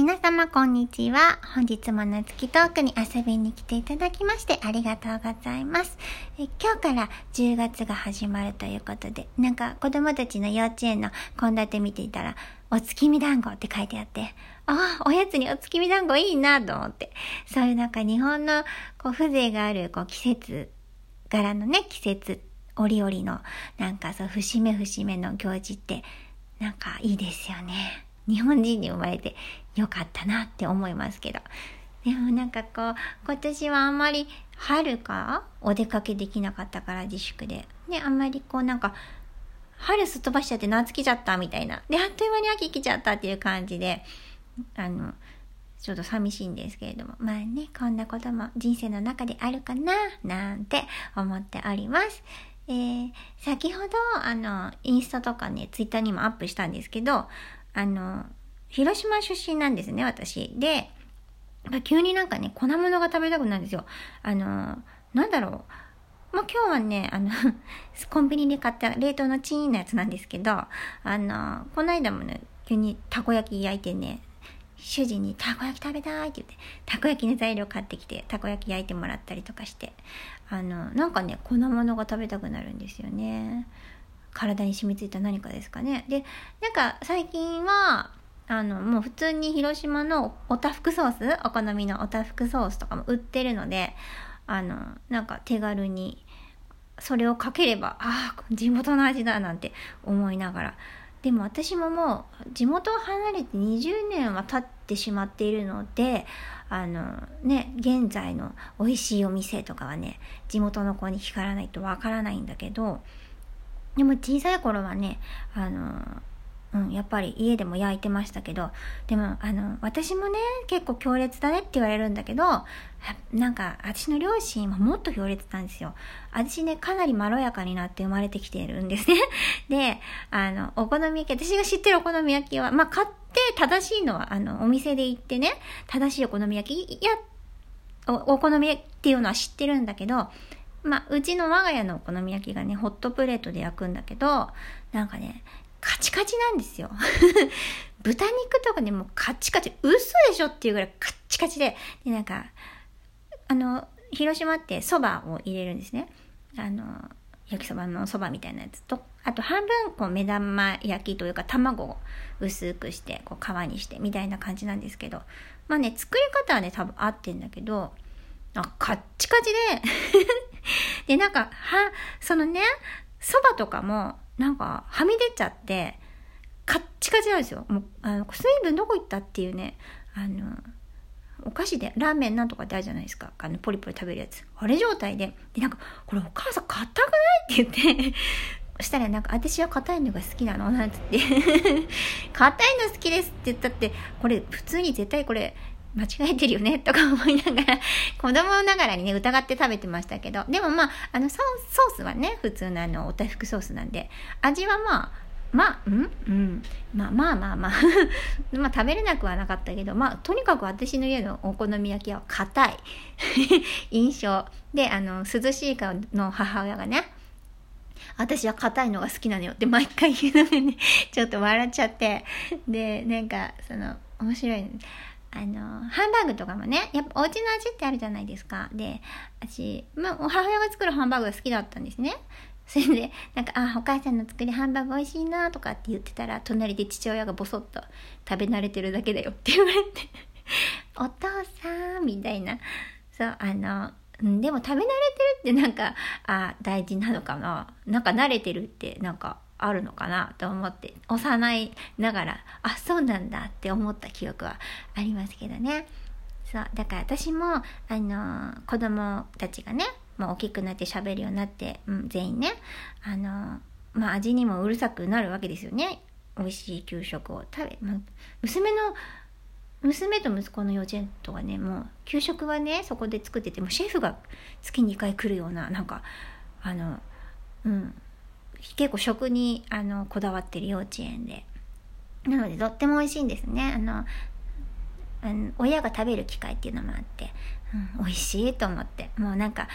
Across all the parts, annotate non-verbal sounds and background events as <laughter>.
皆様こんにちは。本日も夏月トークに遊びに来ていただきましてありがとうございます。え今日から10月が始まるということで、なんか子供たちの幼稚園の献立見ていたら、お月見団子って書いてあって、ああ、おやつにお月見団子いいなと思って、そういうなんか日本のこう風情があるこう季節柄のね、季節折々のなんかそう節目節目の行事ってなんかいいですよね。日本人に生まれてよかったなって思いますけど。でもなんかこう、今年はあんまり春かお出かけできなかったから自粛で。ね、あんまりこうなんか、春すっ飛ばしちゃって夏来ちゃったみたいな。で、あっという間に秋来ちゃったっていう感じで、あの、ちょっと寂しいんですけれども。まあね、こんなことも人生の中であるかな、なんて思っております。えー、先ほど、あの、インスタとかね、ツイッターにもアップしたんですけど、あの、広島出身なんですね、私。で、急になんかね、粉物が食べたくなるんですよ。あの、なんだろう。まあ、今日はね、あの、<laughs> コンビニで買った冷凍のチーンのやつなんですけど、あの、この間もね、急にたこ焼き焼いてね、主人にたこ焼き食べたいって言って、たこ焼きの材料買ってきて、たこ焼き焼いてもらったりとかして、あの、なんかね、粉物が食べたくなるんですよね。体に染みついた何かですかね。で、なんか最近は、あの、もう普通に広島のおたふくソース、お好みのおたふくソースとかも売ってるので、あの、なんか手軽に、それをかければ、ああ、地元の味だなんて思いながら。でも私ももう地元を離れて20年は経ってしまっているので、あのね、現在の美味しいお店とかはね、地元の子に聞からないとわからないんだけど、でも小さい頃はね、あの、うん、やっぱり家でも焼いてましたけど、でも、あの、私もね、結構強烈だねって言われるんだけど、なんか、私の両親はもっと強烈なんですよ。私ね、かなりまろやかになって生まれてきているんですね。<laughs> で、あの、お好み焼き、私が知ってるお好み焼きは、まあ、買って正しいのは、あの、お店で行ってね、正しいお好み焼き、や、おお好み焼きっていうのは知ってるんだけど、まあ、うちの我が家のお好み焼きがね、ホットプレートで焼くんだけど、なんかね、カチカチなんですよ。<laughs> 豚肉とかね、もうカチカチ、嘘でしょっていうぐらいカッチカチで、で、なんか、あの、広島って蕎麦を入れるんですね。あの、焼きそばの蕎麦みたいなやつと、あと半分こう目玉焼きというか卵を薄くしてこう皮にしてみたいな感じなんですけど、まあね、作り方はね、多分合ってんだけど、あ、カッチカチで <laughs> で、なんか、は、そのね、蕎麦とかも、なんか、はみ出ちゃって、カッチカチなんですよ。もう、あの、水分どこ行ったっていうね、あの、お菓子で、ラーメンなんとかってあるじゃないですか。あの、ポリポリ食べるやつ。あれ状態で。で、なんか、これお母さん硬くないって言って <laughs> したらなんか、私は硬いのが好きなのなんつって <laughs> 硬いの好きですって言ったって、これ普通に絶対これ、間違えてるよねとか思いながら、<laughs> 子供ながらにね、疑って食べてましたけど、でもまあ、あのソ、ースはね、普通のあの、おたふくソースなんで、味はまあ、まあ、ん？うん。まあまあまあまあ。まあ <laughs> 食べれなくはなかったけど、まあとにかく私の家のお好み焼きは硬い。<laughs> 印象。で、あの、涼しい顔の母親がね、私は硬いのが好きなのよ。って毎回言うのでね、ちょっと笑っちゃって。で、なんか、その、面白い、あの、ハンバーグとかもね、やっぱお家の味ってあるじゃないですか。で、私、まあ、母親が作るハンバーグが好きだったんですね。<laughs> それで、なんか、あ、お母さんの作りハンバーグ美味しいなとかって言ってたら、隣で父親がボソッと食べ慣れてるだけだよって言われて、<laughs> お父さんみたいな。そう、あの、んでも食べ慣れてるってなんか、あ、大事なのかな。なんか慣れてるってなんかあるのかなと思って幼いながらあそうなんだって思った記憶はありますけどね。そうだから私もあの子供たちがねもう大きくなって喋るようになって、うん、全員ねあのまあ味にもうるさくなるわけですよね。美味しい給食を食べ、ま、娘の娘と息子の幼稚園とかねもう給食はねそこで作っててもシェフが月2回来るようななんかあのうん結構食にあのこだわってる幼稚園で。なのでとっても美味しいんですね。あのあの親が食べる機会っていうのもあって、うん、美味しいと思って。もうなんか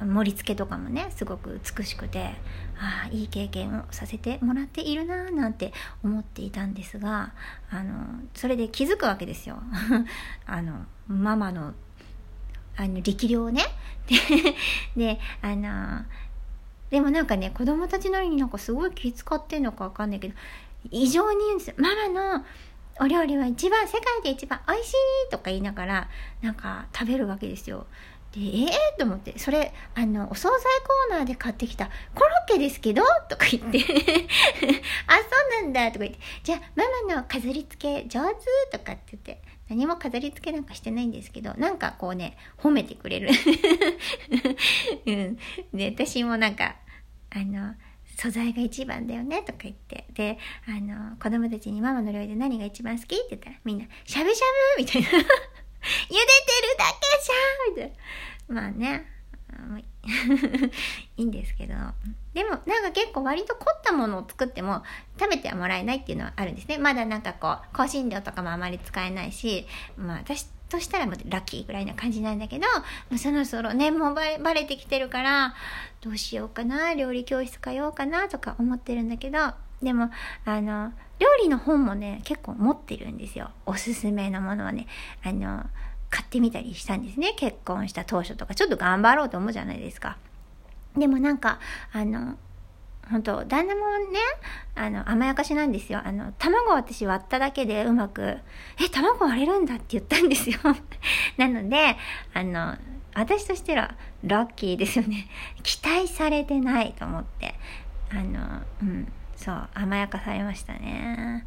盛り付けとかもねすごく美しくてああいい経験をさせてもらっているなーなんて思っていたんですがあのそれで気づくわけですよ。<laughs> あのママのあの力量をね。<laughs> であのでもなんかね子供たちなりになんかすごい気遣ってんのかわかんないけど異常に言うんですよママのお料理は一番世界で一番美味しいとか言いながらなんか食べるわけですよ。で、ええー、と思って、それ、あの、お惣菜コーナーで買ってきたコロッケですけど？とか言って。<laughs> あ、そうなんだとか言って、じゃあ、ママの飾り付け上手？とかって言って、何も飾り付けなんかしてないんですけど、なんかこうね、褒めてくれる。<laughs> うん。で、私もなんか、あの、素材が一番だよねとか言って。で、あの、子供たちにママの料理で何が一番好きって言ったら、みんな、しゃぶしゃぶみたいな <laughs> 茹でてるだけじゃんみたいな。まあね。いいんですけど。でもなんか結構割と凝ったものを作っても食べてはもらえないっていうのはあるんですね。まだなんかこう、香辛料とかもあまり使えないし、まあ私としたらもうラッキーぐらいな感じなんだけど、もうそろそろね、もうバレバレてきてるから、どうしようかな、料理教室通おうかなとか思ってるんだけど、でも、あの、料理の本もね、結構持ってるんですよ。おすすめのものはね、あの、買ってみたりしたんですね。結婚した当初とか、ちょっと頑張ろうと思うじゃないですか。でもなんか、あの、本当旦那もね、あの、甘やかしなんですよ。あの、卵私割っただけでうまく、え、卵割れるんだって言ったんですよ。<laughs> なので、あの、私としてはラッキーですよね。期待されてないと思って。あの、うん。そう、甘やかされましたね。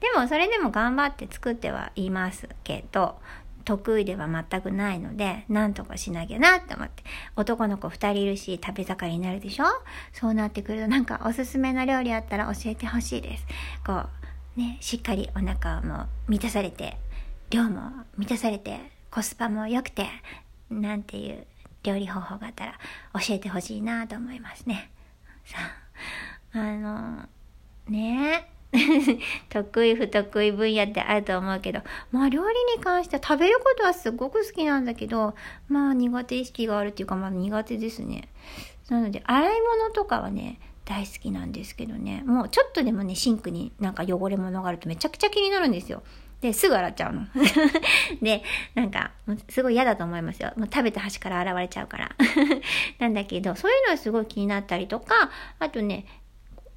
でも、それでも頑張って作ってはいますけど、得意では全くないので、なんとかしなきゃなって思って。男の子二人いるし、食べ盛りになるでしょ？そうなってくると、なんかおすすめの料理あったら教えてほしいです。こう、ね、しっかりお腹も満たされて、量も満たされて、コスパも良くて、なんていう料理方法があったら教えてほしいなと思いますね。さあ、あの、ねえ <laughs> 得意不得意分野ってあると思うけど、まあ料理に関しては食べることはすごく好きなんだけど、まあ苦手意識があるっていうかまあ苦手ですね。なので洗い物とかはね、大好きなんですけどね、もうちょっとでもね、シンクになんか汚れ物があるとめちゃくちゃ気になるんですよ。で、すぐ洗っちゃうの。<laughs> で、なんか、すごい嫌だと思いますよ。もう食べた端から洗われちゃうから。<laughs> なんだけど、そういうのはすごい気になったりとか、あとね、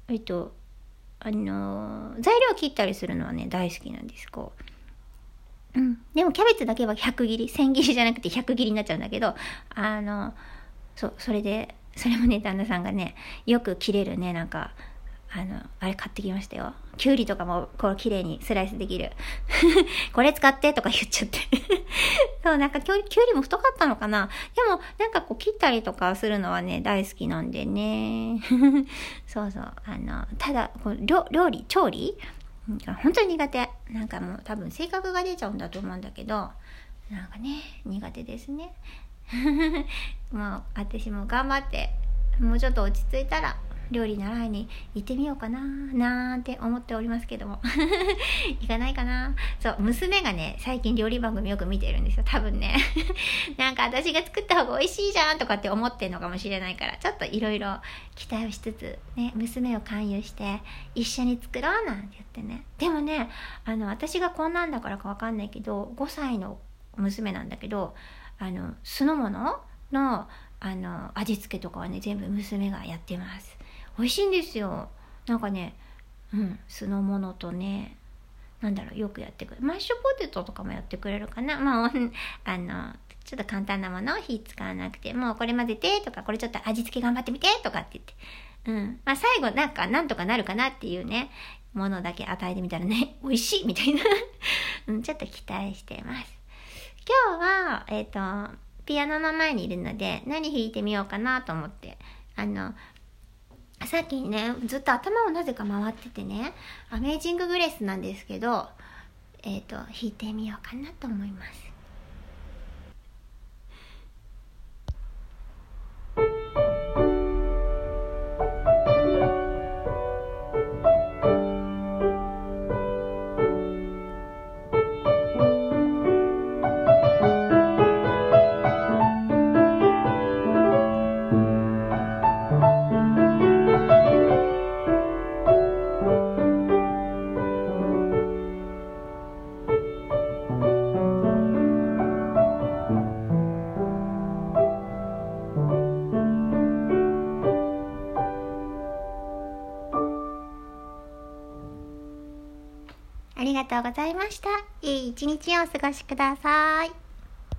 えっと、あのー、材料切ったりするのはね、大好きなんです、こう。うん。でもキャベツだけは100切り、千切りじゃなくて100切りになっちゃうんだけど、あの、そう、それで、それもね、旦那さんがね、よく切れるね、なんか、あの、あれ買ってきましたよ。きゅうりとかも、こう、綺麗にスライスできる。<laughs> これ使ってとか言っちゃって <laughs> そう、なんかきゅうり、も太かったのかなでも、なんかこう、切ったりとかするのはね、大好きなんでね。<laughs> そうそう。あの、ただ、こう料料理、調理？本当に苦手。なんかもう多分性格が出ちゃうんだと思うんだけど、なんかね、苦手ですね。もう、私も頑張って、もうちょっと落ち着いたら、料理習いに行ってみようかななんて思っておりますけども。<laughs> 行かないかな。そう娘がね最近料理番組よく見てるんですよ多分ね。<laughs> なんか私が作った方が美味しいじゃんとかって思ってんのかもしれないからちょっといろいろ期待をしつつね娘を勧誘して一緒に作ろうなんて言ってね。でもねあの私がこんなんだからかわかんないけど5歳の娘なんだけどあの酢の物のあの味付けとかはね全部娘がやってます。美味しいんですよ。なんかねうん酢の物とねなんだろうよくやってくれる。マッシュポテトとかもやってくれるかな。まあ <laughs> あのちょっと簡単なものを火使わなくてもうこれ混ぜてとかこれちょっと味付け頑張ってみてとかって言って。うん。まあ最後なんかなんとかなるかなっていうねものだけ与えてみたらね <laughs> 美味しいみたいな。<laughs> うん、ちょっと期待してます。今日はえっ、ー、とピアノの前にいるので何弾いてみようかなと思って。あのさっきね、ずっと頭をなぜか回っててね、アメージンググレースなんですけど、えっ、ー、と、弾いてみようかなと思います。とうございました。いい一日をお過ごしください。